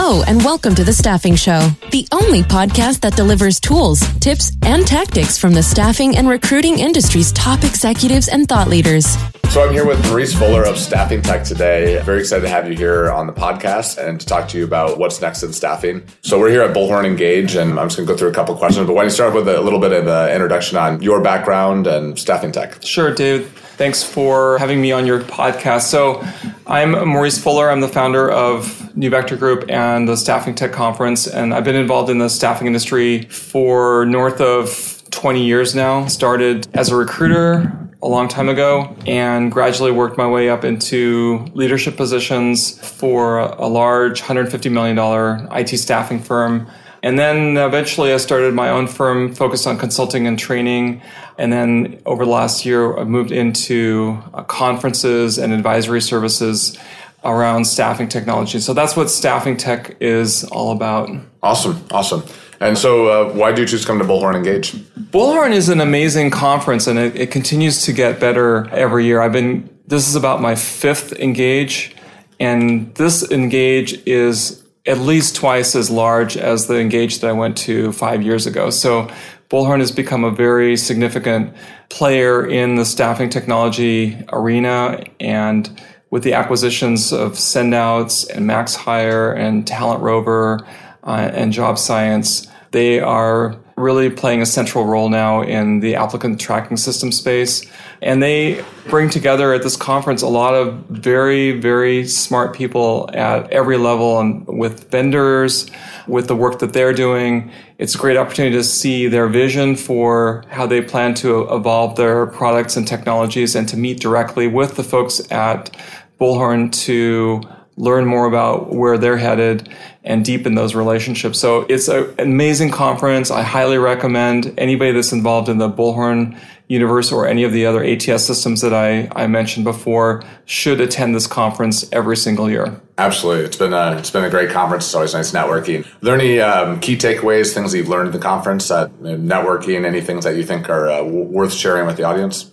Hello, and welcome to The Staffing Show, the only podcast that delivers tools, tips, and tactics from the staffing and recruiting industry's top executives and thought leaders. So I'm here with Maurice Fuller of StaffingTec today. Very excited to have you here on the podcast and to talk to you about what's next in staffing. So we're here at Bullhorn Engage, and I'm just going to go through a couple questions. But why don't you start with a little bit of an introduction on your background and StaffingTec? Sure, David. Thanks for having me on your podcast. So, I'm Maurice Fuller. I'm the founder of New Vector Group and the StaffingTec Conference, and I've been involved in the staffing industry for north of 20 years now. Started as a recruiter a long time ago and gradually worked my way up into leadership positions for a large $150 million IT staffing firm and then eventually I started my own firm focused on consulting and training. And then over the last year, I moved into uh, conferences and advisory services around staffing technology. So that's what staffing tech is all about. Awesome. Awesome. And so, uh, why do you choose to come to Bullhorn Engage? Bullhorn is an amazing conference and it, it continues to get better every year. I've been, this is about my fifth Engage. And this Engage is at least twice as large as the Engage that I went to five years ago. So Bullhorn has become a very significant player in the staffing technology arena and with the acquisitions of Sendouts and MaxHire and Talent Rover uh, and Job Science, they are really playing a central role now in the applicant tracking system space. And they bring together at this conference a lot of very, very smart people at every level and with vendors, with the work that they're doing. It's a great opportunity to see their vision for how they plan to evolve their products and technologies and to meet directly with the folks at Bullhorn to learn more about where they're headed and deepen those relationships. So it's a, an amazing conference. I highly recommend anybody that's involved in the Bullhorn universe or any of the other ATS systems that I, I mentioned before should attend this conference every single year. Absolutely. It's been a, it's been a great conference. It's always nice networking. Are there any um, key takeaways, things that you've learned at the conference, uh, networking, any things that you think are uh, worth sharing with the audience?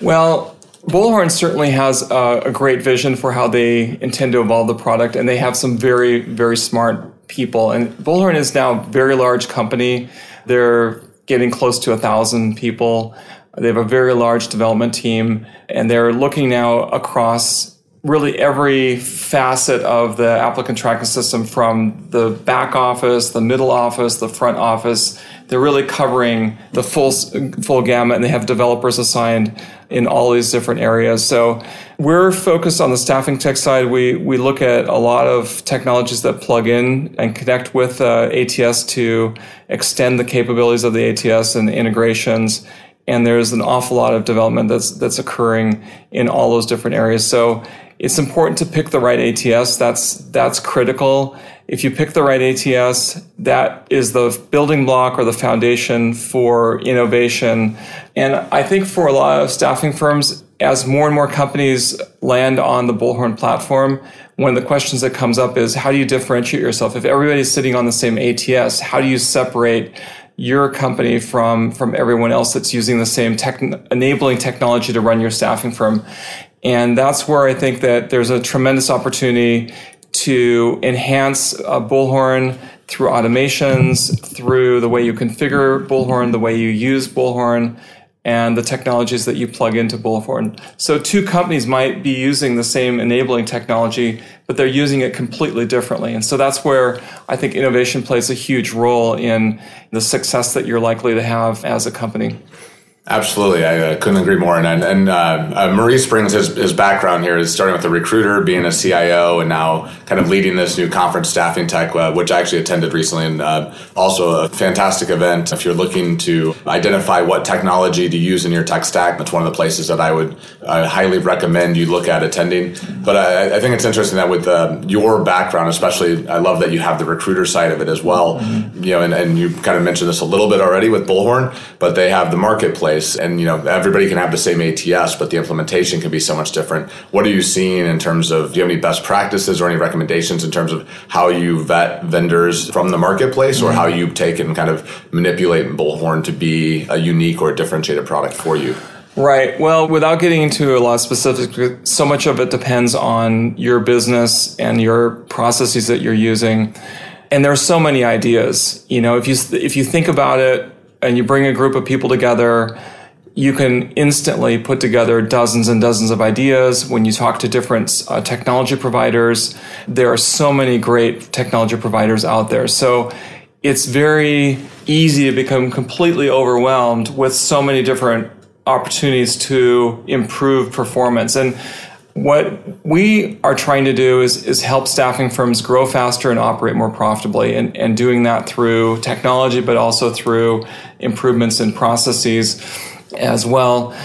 Well, Bullhorn certainly has a, a, great vision for how they intend to evolve the product, and they have some very, very smart people. And Bullhorn is now a very large company. They're getting close to a thousand people. They have a very large development team, and they're looking now across really every facet of the applicant tracking system from the back office, the middle office, the front office. They're really covering the full full gamut, and they have developers assigned in all these different areas. So we're focused on the staffing tech side. We we look at a lot of technologies that plug in and connect with uh, ATS to extend the capabilities of the ATS and the integrations. And there's an awful lot of development that's that's occurring in all those different areas. So it's important to pick the right ATS. That's that's critical. If you pick the right ATS, that is the building block or the foundation for innovation. And I think for a lot of staffing firms, as more and more companies land on the Bullhorn platform, one of the questions that comes up is how do you differentiate yourself? If everybody's sitting on the same ATS, how do you separate your company from from everyone else that's using the same tech, enabling technology to run your staffing firm and that's where I think that there's a tremendous opportunity to enhance uh, Bullhorn through automations, through the way you configure Bullhorn, the way you use Bullhorn, and the technologies that you plug into Bullhorn. So two companies might be using the same enabling technology, but they're using it completely differently. And so that's where I think innovation plays a huge role in the success that you're likely to have as a company. Absolutely, I uh, couldn't agree more. And and uh, uh, Maurice brings his, his background here is starting with a recruiter, being a CIO, and now kind of leading this new conference, StaffingTec, uh, which I actually attended recently, and uh, also a fantastic event. If you're looking to identify what technology to use in your tech stack, that's one of the places that I would highly recommend you look at attending. But I, I think it's interesting that with uh, your background, especially, I love that you have the recruiter side of it as well. Mm-hmm. You know, and, and you kind of mentioned this a little bit already with Bullhorn, but they have the marketplace and you know everybody can have the same ATS, but the implementation can be so much different. What are you seeing in terms of? Do you have any best practices or any recommendations in terms of how you vet vendors from the marketplace, or how you take and kind of manipulate Bullhorn to be a unique or differentiated product for you? Right. Well, without getting into a lot of specifics, so much of it depends on your business and your processes that you're using. And there are so many ideas. You know, if you if you think about it and you bring a group of people together, you can instantly put together dozens and dozens of ideas. When you talk to different uh, technology providers, there are so many great technology providers out there. So it's very easy to become completely overwhelmed with so many different opportunities to improve performance. And what we are trying to do is, is help staffing firms grow faster and operate more profitably, and, and doing that through technology, but also through improvements in processes as well.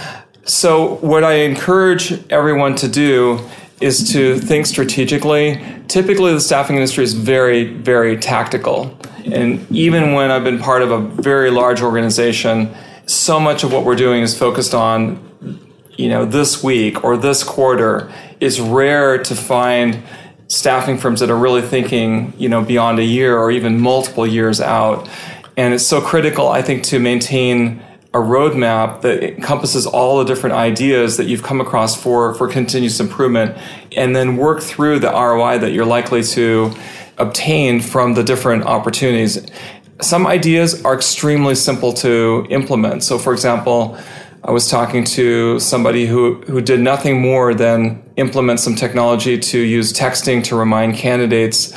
So, what I encourage everyone to do is to think strategically. Typically, the staffing industry is very, very tactical. And even when I've been part of a very large organization, so much of what we're doing is focused on, you know, this week or this quarter. It's rare to find staffing firms that are really thinking, you know, beyond a year or even multiple years out. And it's so critical, I think, to maintain a roadmap that encompasses all the different ideas that you've come across for, for continuous improvement and then work through the ROI that you're likely to obtain from the different opportunities some ideas are extremely simple to implement. So, for example, I was talking to somebody who, who did nothing more than implement some technology to use texting to remind candidates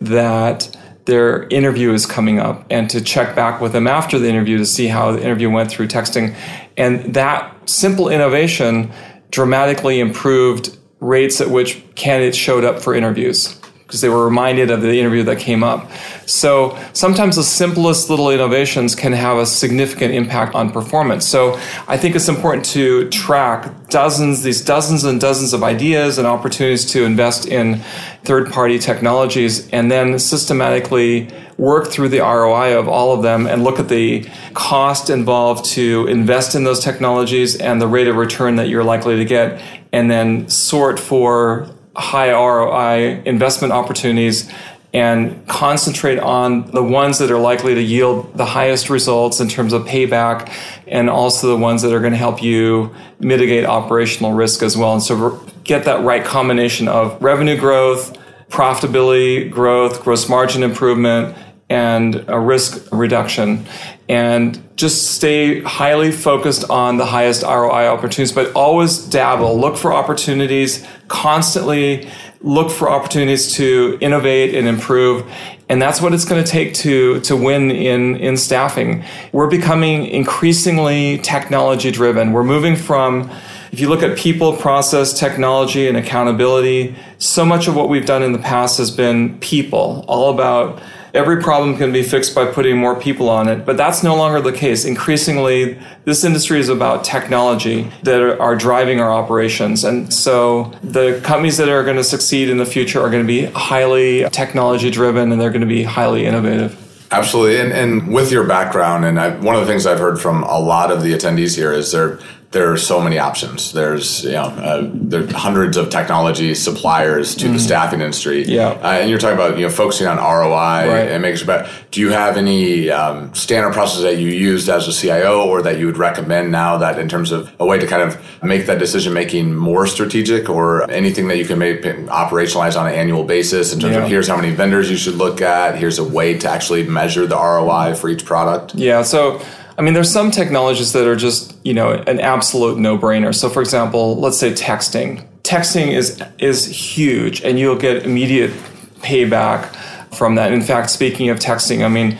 that their interview is coming up and to check back with them after the interview to see how the interview went through texting. And that simple innovation dramatically improved rates at which candidates showed up for interviews because they were reminded of the interview that came up. So sometimes the simplest little innovations can have a significant impact on performance. So I think it's important to track dozens, these dozens and dozens of ideas and opportunities to invest in third party technologies and then systematically work through the ROI of all of them and look at the cost involved to invest in those technologies and the rate of return that you're likely to get and then sort for high ROI investment opportunities and concentrate on the ones that are likely to yield the highest results in terms of payback and also the ones that are going to help you mitigate operational risk as well. And so get that right combination of revenue growth, profitability growth, gross margin improvement, and a risk reduction. And just stay highly focused on the highest ROI opportunities, but always dabble, look for opportunities, constantly look for opportunities to innovate and improve. And that's what it's going to take to, to win in, in staffing. We're becoming increasingly technology driven. We're moving from if you look at people, process, technology, and accountability, so much of what we've done in the past has been people, all about every problem can be fixed by putting more people on it, but that's no longer the case. Increasingly, this industry is about technology that are, driving our operations. And so the companies that are going to succeed in the future are going to be highly technology driven and they're going to be highly innovative. Absolutely. And, and with your background, and I, one of the things I've heard from a lot of the attendees here is they're there are so many options. There's you know uh, there's hundreds of technology suppliers to mm. the staffing industry. Yeah, uh, and you're talking about you know focusing on ROI right. and making sure. But do you have any um, standard processes that you used as a CIO or that you would recommend now that in terms of a way to kind of make that decision making more strategic or anything that you can make operationalize on an annual basis in terms yeah. of here's how many vendors you should look at. Here's a way to actually measure the ROI for each product. Yeah. So I mean, there's some technologies that are just, you know, an absolute no-brainer. So for example, let's say texting. Texting is is huge and you'll get immediate payback from that. In fact, speaking of texting, I mean,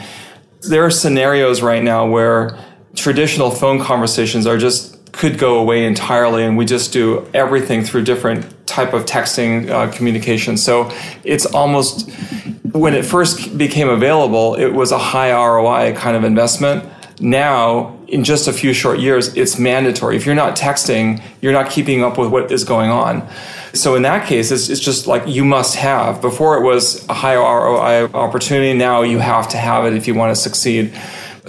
there are scenarios right now where traditional phone conversations are just could go away entirely and we just do everything through different type of texting uh, communication so it's almost when it first became available it was a high roi kind of investment now, in just a few short years, it's mandatory. If you're not texting, you're not keeping up with what is going on. So in that case, it's, it's just like you must have. Before it was a high ROI opportunity. Now you have to have it if you want to succeed.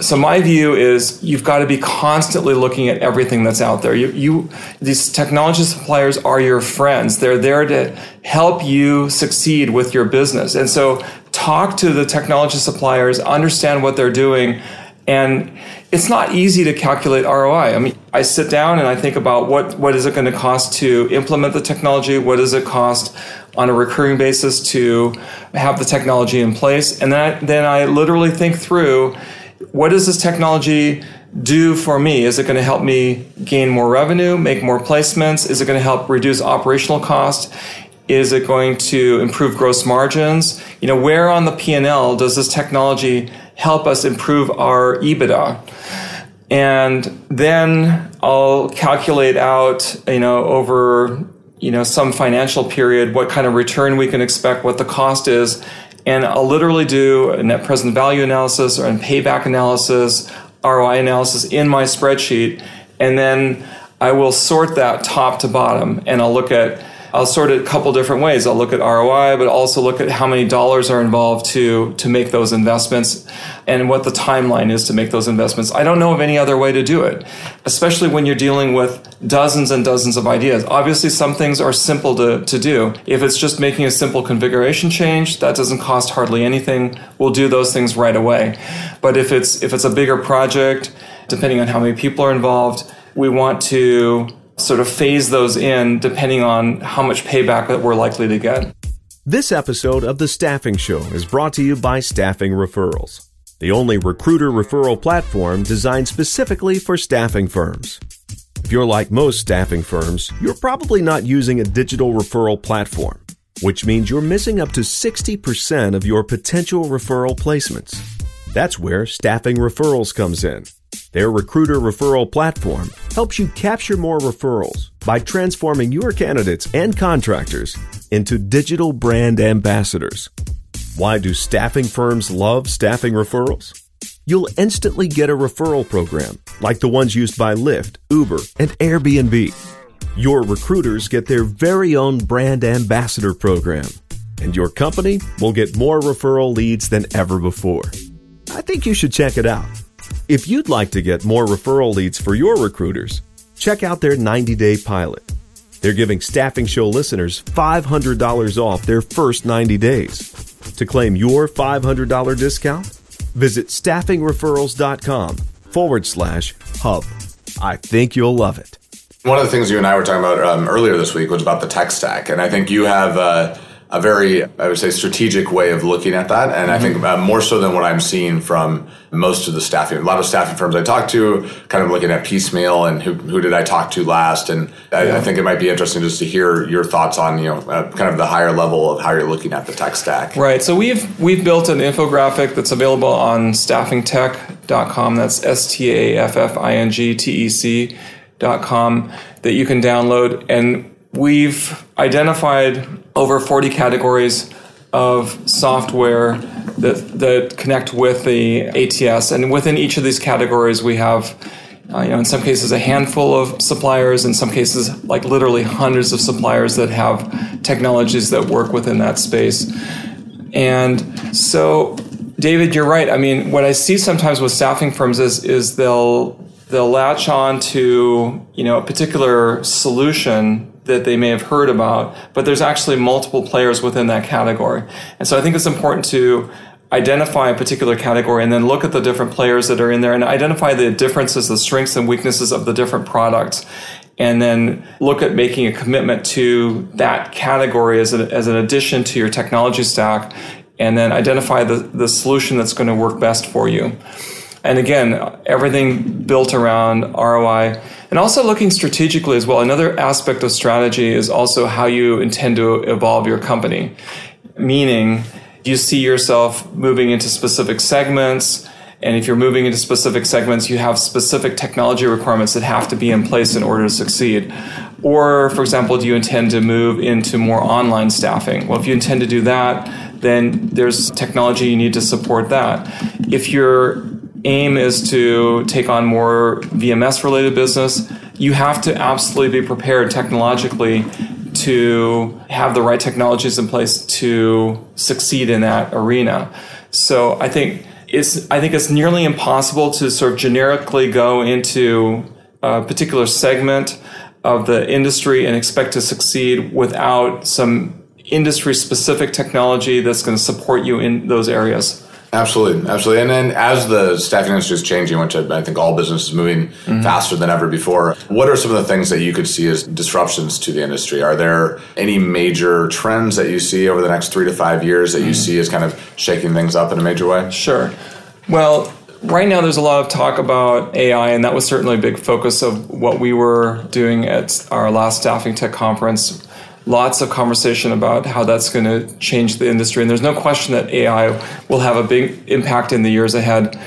So my view is you've got to be constantly looking at everything that's out there. You, you, these technology suppliers are your friends. They're there to help you succeed with your business. And so talk to the technology suppliers, understand what they're doing, and it's not easy to calculate ROI. I mean, I sit down and I think about what, what is it going to cost to implement the technology? What does it cost on a recurring basis to have the technology in place? And then I, then I literally think through what does this technology do for me? Is it going to help me gain more revenue, make more placements? Is it going to help reduce operational cost? Is it going to improve gross margins? You know, where on the P&L does this technology help us improve our EBITDA? And then I'll calculate out, you know, over, you know, some financial period, what kind of return we can expect, what the cost is. And I'll literally do a net present value analysis or a payback analysis, ROI analysis in my spreadsheet. And then I will sort that top to bottom and I'll look at I'll sort it a couple different ways. I'll look at ROI, but also look at how many dollars are involved to to make those investments and what the timeline is to make those investments. I don't know of any other way to do it, especially when you're dealing with dozens and dozens of ideas. Obviously, some things are simple to, to do. If it's just making a simple configuration change, that doesn't cost hardly anything. We'll do those things right away. But if it's if it's a bigger project, depending on how many people are involved, we want to sort of phase those in depending on how much payback that we're likely to get. This episode of The Staffing Show is brought to you by Staffing Referrals, the only recruiter referral platform designed specifically for staffing firms. If you're like most staffing firms, you're probably not using a digital referral platform, which means you're missing up to 60% of your potential referral placements. That's where Staffing Referrals comes in. Their recruiter referral platform helps you capture more referrals by transforming your candidates and contractors into digital brand ambassadors. Why do staffing firms love staffing referrals? You'll instantly get a referral program like the ones used by Lyft, Uber, and Airbnb. Your recruiters get their very own brand ambassador program, and your company will get more referral leads than ever before. I think you should check it out. If you'd like to get more referral leads for your recruiters, check out their 90 day pilot. They're giving Staffing Show listeners $500 off their first 90 days. To claim your $500 discount, visit staffingreferrals.com forward slash hub. I think you'll love it. One of the things you and I were talking about um, earlier this week was about the tech stack. And I think you have. Uh, a very, I would say, strategic way of looking at that. And mm-hmm. I think uh, more so than what I'm seeing from most of the staffing, a lot of staffing firms I talk to, kind of looking at piecemeal and who, who did I talk to last. And I, yeah. I think it might be interesting just to hear your thoughts on, you know, uh, kind of the higher level of how you're looking at the tech stack. Right. So we've, we've built an infographic that's available on staffingtec.com. That's S T A F F I N G T E C dot com that you can download. And We've identified over 40 categories of software that, that connect with the ATS. And within each of these categories, we have, uh, you know, in some cases, a handful of suppliers, in some cases, like literally hundreds of suppliers that have technologies that work within that space. And so, David, you're right. I mean, what I see sometimes with staffing firms is, is they'll they'll latch on to you know a particular solution that they may have heard about, but there's actually multiple players within that category. And so I think it's important to identify a particular category and then look at the different players that are in there and identify the differences, the strengths and weaknesses of the different products. And then look at making a commitment to that category as, a, as an addition to your technology stack and then identify the, the solution that's going to work best for you. And again, everything built around ROI and also looking strategically as well. Another aspect of strategy is also how you intend to evolve your company. Meaning, you see yourself moving into specific segments. And if you're moving into specific segments, you have specific technology requirements that have to be in place in order to succeed. Or, for example, do you intend to move into more online staffing? Well, if you intend to do that, then there's technology you need to support that. If you're aim is to take on more VMS related business, you have to absolutely be prepared technologically to have the right technologies in place to succeed in that arena. So I think it's I think it's nearly impossible to sort of generically go into a particular segment of the industry and expect to succeed without some industry specific technology that's going to support you in those areas. Absolutely, absolutely. And then as the staffing industry is changing, which I, I think all business is moving mm-hmm. faster than ever before, what are some of the things that you could see as disruptions to the industry? Are there any major trends that you see over the next three to five years that mm-hmm. you see as kind of shaking things up in a major way? Sure. Well, right now there's a lot of talk about AI, and that was certainly a big focus of what we were doing at our last staffing tech conference lots of conversation about how that's going to change the industry. And there's no question that AI will have a big impact in the years ahead.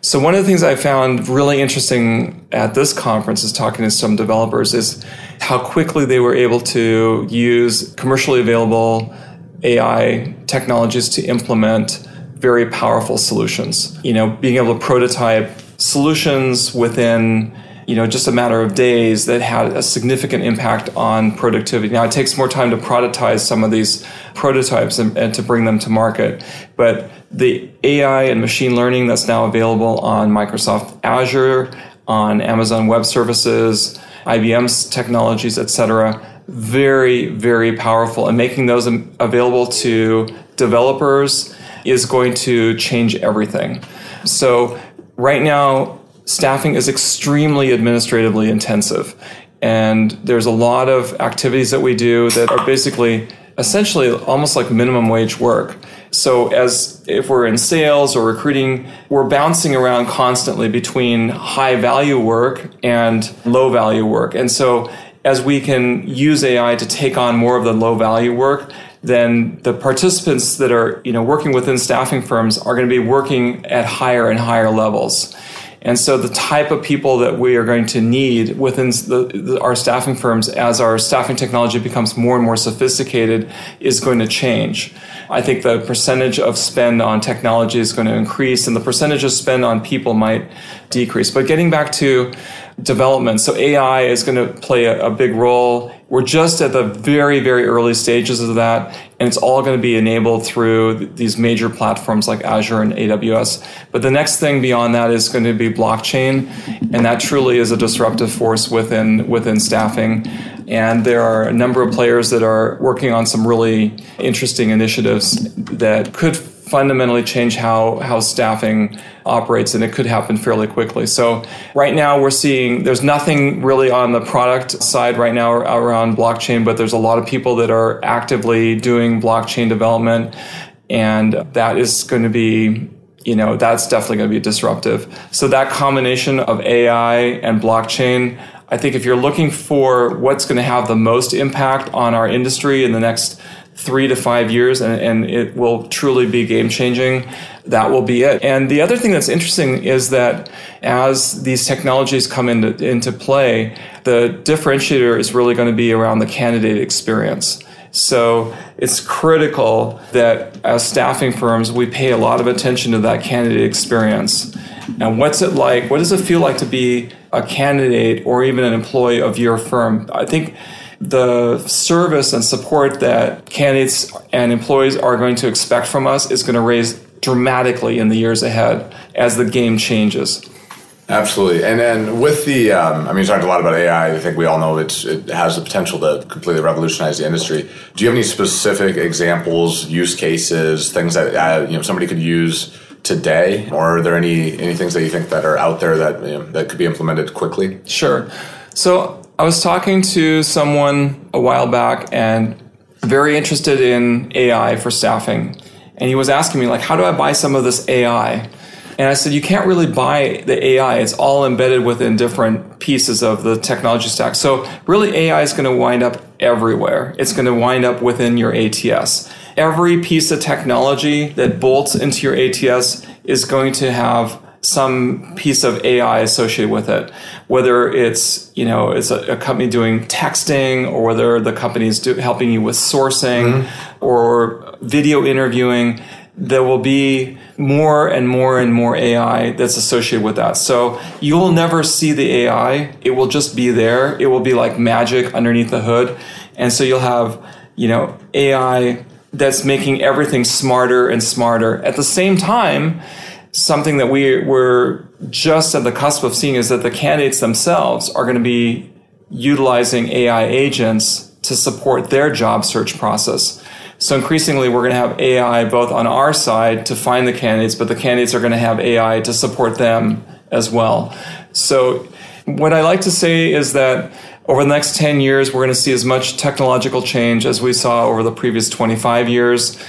So, one of the things I found really interesting at this conference is talking to some developers is how quickly they were able to use commercially available AI technologies to implement very powerful solutions. You know, being able to prototype solutions within you know, just a matter of days that had a significant impact on productivity. Now, it takes more time to productize some of these prototypes and, and, to bring them to market. But the AI and machine learning that's now available on Microsoft Azure, on Amazon Web Services, IBM's technologies, et cetera, very, very powerful. And making those available to developers is going to change everything. So, right now, staffing is extremely administratively intensive. And there's a lot of activities that we do that are basically essentially almost like minimum wage work. So as if we're in sales or recruiting, we're bouncing around constantly between high value work and low value work. And so as we can use AI to take on more of the low value work, then the participants that are, you know, working within staffing firms are going to be working at higher and higher levels. And so the type of people that we are going to need within the, the, our staffing firms as our staffing technology becomes more and more sophisticated is going to change. I think the percentage of spend on technology is going to increase and the percentage of spend on people might decrease. But getting back to development, so AI is going to play a, a big role we're just at the very, very early stages of that, and it's all going to be enabled through these major platforms like Azure and AWS. But the next thing beyond that is going to be blockchain, and that truly is a disruptive force within within staffing. And there are a number of players that are working on some really interesting initiatives that could fundamentally change how how staffing operates and it could happen fairly quickly. So right now we're seeing there's nothing really on the product side right now around blockchain but there's a lot of people that are actively doing blockchain development and that is going to be you know that's definitely going to be disruptive. So that combination of AI and blockchain I think if you're looking for what's going to have the most impact on our industry in the next three to five years and, and it will truly be game changing, that will be it. And the other thing that's interesting is that as these technologies come into, into play, the differentiator is really going to be around the candidate experience. So it's critical that as staffing firms, we pay a lot of attention to that candidate experience. And what's it like? What does it feel like to be a candidate or even an employee of your firm? I think the service and support that candidates and employees are going to expect from us is going to raise dramatically in the years ahead as the game changes. Absolutely, and then with the, um, I mean, you talked a lot about AI. I think we all know it has the potential to completely revolutionize the industry. Do you have any specific examples, use cases, things that uh, you know somebody could use today, or are there any any things that you think that are out there that you know, that could be implemented quickly? Sure. So I was talking to someone a while back and very interested in AI for staffing. And he was asking me, like, how do I buy some of this AI? And I said, you can't really buy the AI. It's all embedded within different pieces of the technology stack. So really AI is going to wind up everywhere. It's going to wind up within your ATS. Every piece of technology that bolts into your ATS is going to have some piece of AI associated with it, whether it's you know it's a, a company doing texting or whether the company is do, helping you with sourcing mm-hmm. or video interviewing. There will be more and more and more AI that's associated with that. So you'll never see the AI; it will just be there. It will be like magic underneath the hood, and so you'll have you know AI that's making everything smarter and smarter. At the same time something that we were just at the cusp of seeing is that the candidates themselves are going to be utilizing AI agents to support their job search process. So increasingly, we're going to have AI both on our side to find the candidates, but the candidates are going to have AI to support them as well. So what I like to say is that over the next 10 years, we're going to see as much technological change as we saw over the previous 25 years.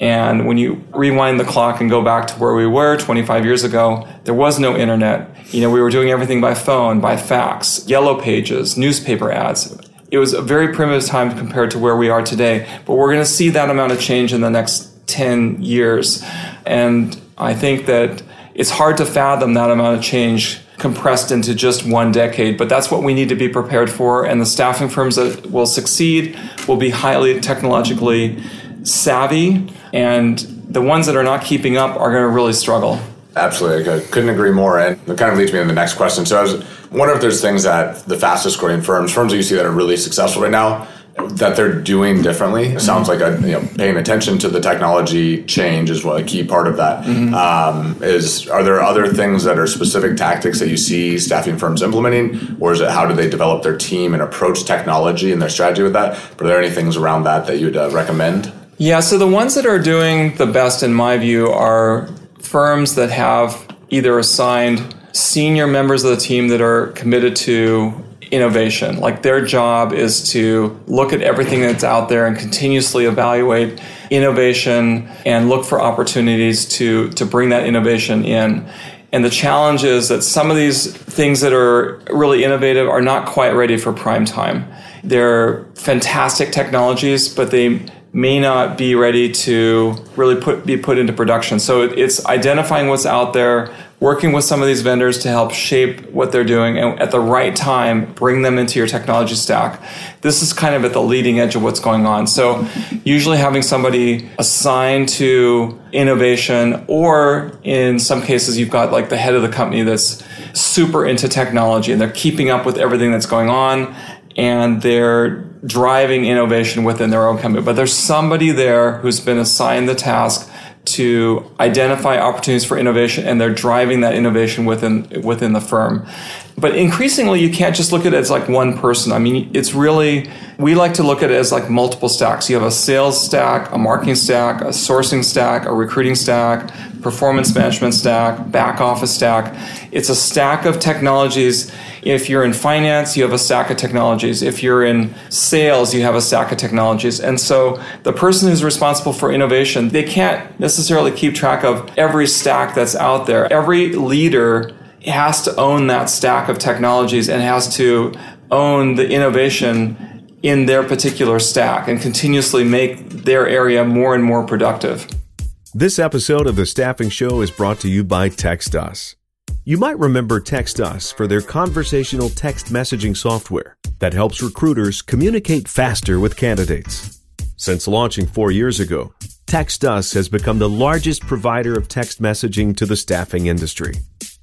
And when you rewind the clock and go back to where we were 25 years ago, there was no internet. You know, we were doing everything by phone, by fax, yellow pages, newspaper ads. It was a very primitive time compared to where we are today. But we're going to see that amount of change in the next 10 years. And I think that it's hard to fathom that amount of change compressed into just one decade, but that's what we need to be prepared for. And the staffing firms that will succeed will be highly technologically savvy, and the ones that are not keeping up are going to really struggle. Absolutely, I couldn't agree more. And it kind of leads me to the next question. So I was wondering if there's things that the fastest growing firms, firms that you see that are really successful right now, that they're doing differently. It sounds like a, you know, paying attention to the technology change is what a key part of that mm-hmm. um, is. Are there other things that are specific tactics that you see staffing firms implementing, or is it how do they develop their team and approach technology and their strategy with that? But are there any things around that that you'd uh, recommend? Yeah, so the ones that are doing the best, in my view, are firms that have either assigned senior members of the team that are committed to innovation. Like their job is to look at everything that's out there and continuously evaluate innovation and look for opportunities to, to bring that innovation in. And the challenge is that some of these things that are really innovative are not quite ready for prime time. They're fantastic technologies, but they may not be ready to really put be put into production. So it's identifying what's out there, working with some of these vendors to help shape what they're doing and at the right time bring them into your technology stack. This is kind of at the leading edge of what's going on. So usually having somebody assigned to innovation or in some cases you've got like the head of the company that's super into technology and they're keeping up with everything that's going on and they're driving innovation within their own company. But there's somebody there who's been assigned the task to identify opportunities for innovation and they're driving that innovation within within the firm but increasingly you can't just look at it as like one person i mean it's really we like to look at it as like multiple stacks you have a sales stack a marketing stack a sourcing stack a recruiting stack performance management stack back office stack it's a stack of technologies if you're in finance, you have a stack of technologies. If you're in sales, you have a stack of technologies. And so the person who's responsible for innovation, they can't necessarily keep track of every stack that's out there. Every leader has to own that stack of technologies and has to own the innovation in their particular stack and continuously make their area more and more productive. This episode of The Staffing Show is brought to you by TextUs. You might remember TextUs for their conversational text messaging software that helps recruiters communicate faster with candidates. Since launching four years ago, TextUs has become the largest provider of text messaging to the staffing industry.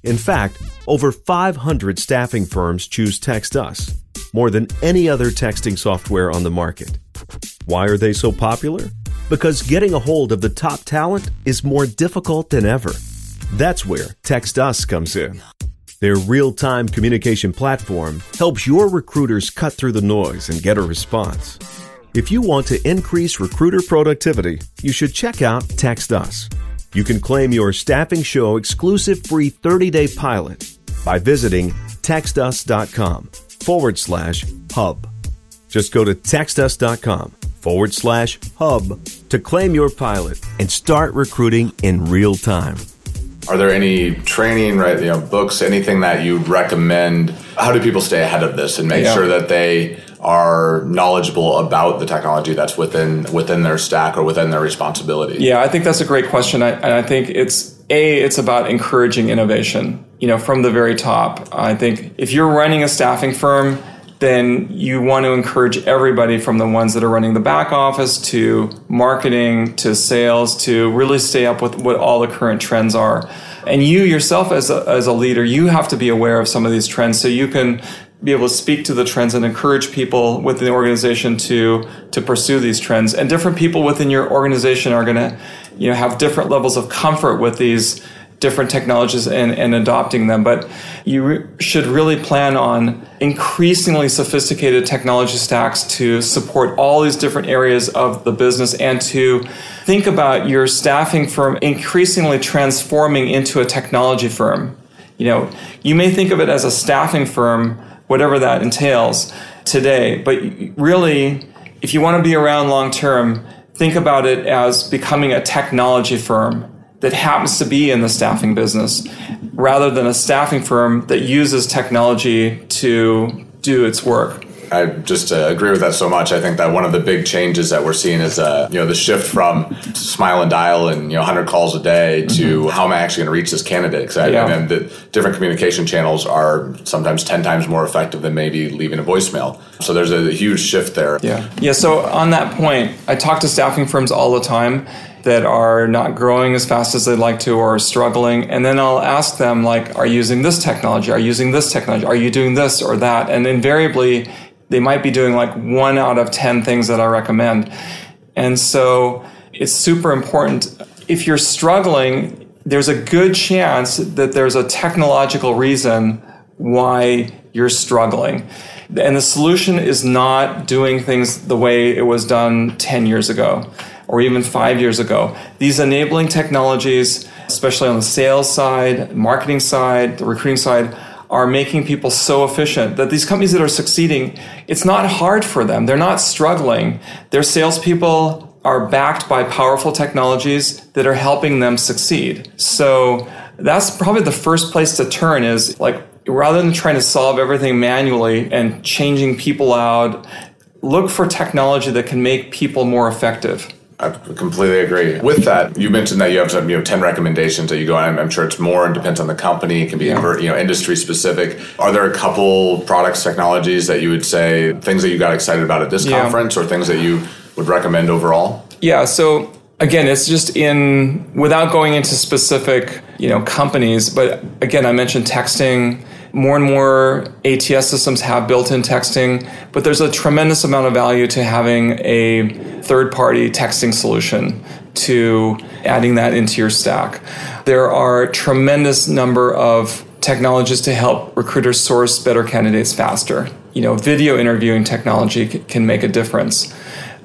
In fact, over 500 staffing firms choose TextUs, more than any other texting software on the market. Why are they so popular? Because getting a hold of the top talent is more difficult than ever. That's where TextUs comes in. Their real time communication platform helps your recruiters cut through the noise and get a response. If you want to increase recruiter productivity, you should check out TextUs. You can claim your Staffing Show exclusive free 30 day pilot by visiting textus.com forward slash hub. Just go to textus.com forward slash hub to claim your pilot and start recruiting in real time. Are there any training, right? You know, books, anything that you recommend? How do people stay ahead of this and make yeah. sure that they are knowledgeable about the technology that's within within their stack or within their responsibility? Yeah, I think that's a great question, I, and I think it's a it's about encouraging innovation. You know, from the very top. I think if you're running a staffing firm then you want to encourage everybody from the ones that are running the back office to marketing to sales to really stay up with what all the current trends are. And you yourself as a, as a leader, you have to be aware of some of these trends so you can be able to speak to the trends and encourage people within the organization to to pursue these trends. And different people within your organization are going to, you know, have different levels of comfort with these different technologies and, and adopting them. But you re- should really plan on increasingly sophisticated technology stacks to support all these different areas of the business and to think about your staffing firm increasingly transforming into a technology firm. You know, you may think of it as a staffing firm, whatever that entails today, but really, if you want to be around long term, think about it as becoming a technology firm that happens to be in the staffing business rather than a staffing firm that uses technology to do its work. I just uh, agree with that so much. I think that one of the big changes that we're seeing is, uh, you know, the shift from smile and dial and you know 100 calls a day to mm-hmm. how am I actually going to reach this candidate? Because I, yeah. and the different communication channels are sometimes 10 times more effective than maybe leaving a voicemail. So there's a, a huge shift there. Yeah. Yeah. So on that point, I talk to staffing firms all the time that are not growing as fast as they'd like to or are struggling and then i'll ask them like are you using this technology are you using this technology are you doing this or that and invariably they might be doing like one out of 10 things that i recommend. And so it's super important. If you're struggling there's a good chance that there's a technological reason why you're struggling. And the solution is not doing things the way it was done 10 years ago or even five years ago. These enabling technologies, especially on the sales side, marketing side, the recruiting side, are making people so efficient that these companies that are succeeding, it's not hard for them. They're not struggling. Their salespeople are backed by powerful technologies that are helping them succeed. So that's probably the first place to turn is like rather than trying to solve everything manually and changing people out, look for technology that can make people more effective. I completely agree. With that, you mentioned that you have some, you know, ten recommendations that you go on. I'm, I'm sure it's more and depends on the company. It can be, yeah. you know, industry specific. Are there a couple products, technologies that you would say things that you got excited about at this yeah. conference, or things that you would recommend overall? Yeah. So again, it's just in without going into specific, you know, companies. But again, I mentioned texting more and more ATS systems have built in texting, but there's a tremendous amount of value to having a third party texting solution to adding that into your stack. There are a tremendous number of technologies to help recruiters source better candidates faster. You know, video interviewing technology can make a difference.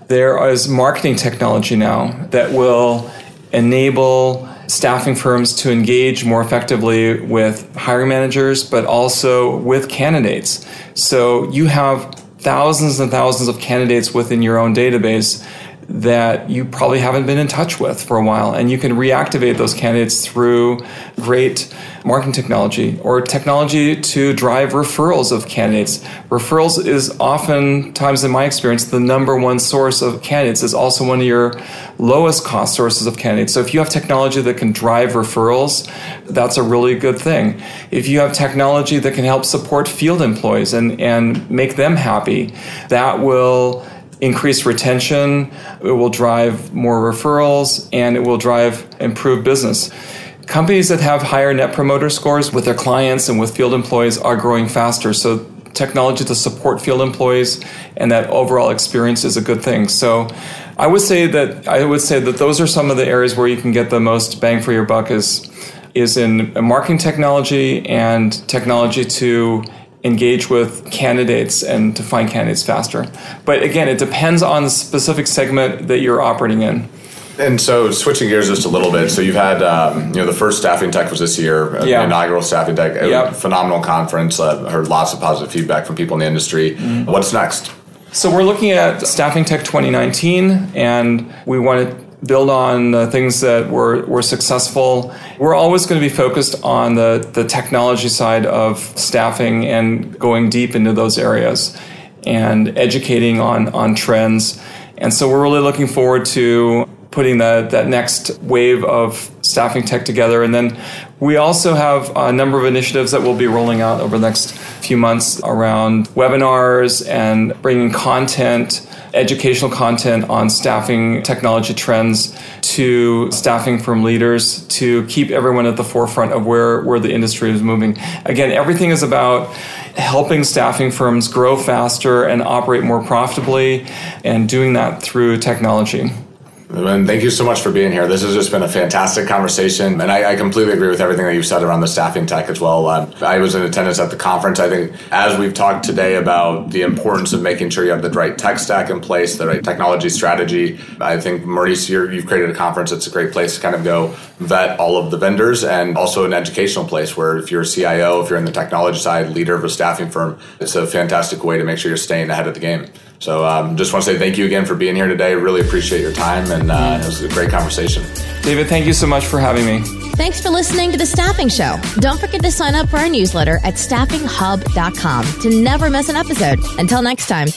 There is marketing technology now that will enable staffing firms to engage more effectively with hiring managers, but also with candidates. So you have thousands and thousands of candidates within your own database that you probably haven't been in touch with for a while. And you can reactivate those candidates through great marketing technology or technology to drive referrals of candidates. Referrals is oftentimes, in my experience, the number one source of candidates, is also one of your lowest cost sources of candidates. So if you have technology that can drive referrals, that's a really good thing. If you have technology that can help support field employees and, and make them happy, that will increase retention, it will drive more referrals, and it will drive improved business. Companies that have higher net promoter scores with their clients and with field employees are growing faster. So technology to support field employees and that overall experience is a good thing. So I would say that I would say that those are some of the areas where you can get the most bang for your buck is is in marketing technology and technology to engage with candidates and to find candidates faster. But again, it depends on the specific segment that you're operating in. And so, switching gears just a little bit. So, you've had, um, you know, the first staffing tech was this year, uh, yeah. inaugural staffing tech, yep. phenomenal conference. Uh, heard lots of positive feedback from people in the industry. Mm-hmm. What's next? So, we're looking at Staffing Tech 2019, and we want to build on the things that were, were successful. We're always going to be focused on the, the technology side of staffing and going deep into those areas and educating on, on trends. And so we're really looking forward to putting that, that next wave of staffing tech together. And then we also have a number of initiatives that we'll be rolling out over the next few months around webinars and bringing content educational content on staffing technology trends to staffing firm leaders to keep everyone at the forefront of where, where the industry is moving. Again, everything is about helping staffing firms grow faster and operate more profitably and doing that through technology. And thank you so much for being here. This has just been a fantastic conversation. And I, I completely agree with everything that you've said around the staffing tech as well. Um, I was in attendance at the conference. I think as we've talked today about the importance of making sure you have the right tech stack in place, the right technology strategy, I think, Maurice, you have created a conference. It's a great place to kind of go vet all of the vendors and also an educational place where if you're a CIO, if you're in the technology side, leader of a staffing firm, it's a fantastic way to make sure you're staying ahead of the game. So um, just want to say thank you again for being here today. Really appreciate your time, and uh, it was a great conversation. David, thank you so much for having me. Thanks for listening to The Staffing Show. Don't forget to sign up for our newsletter at staffinghub.com to never miss an episode. Until next time.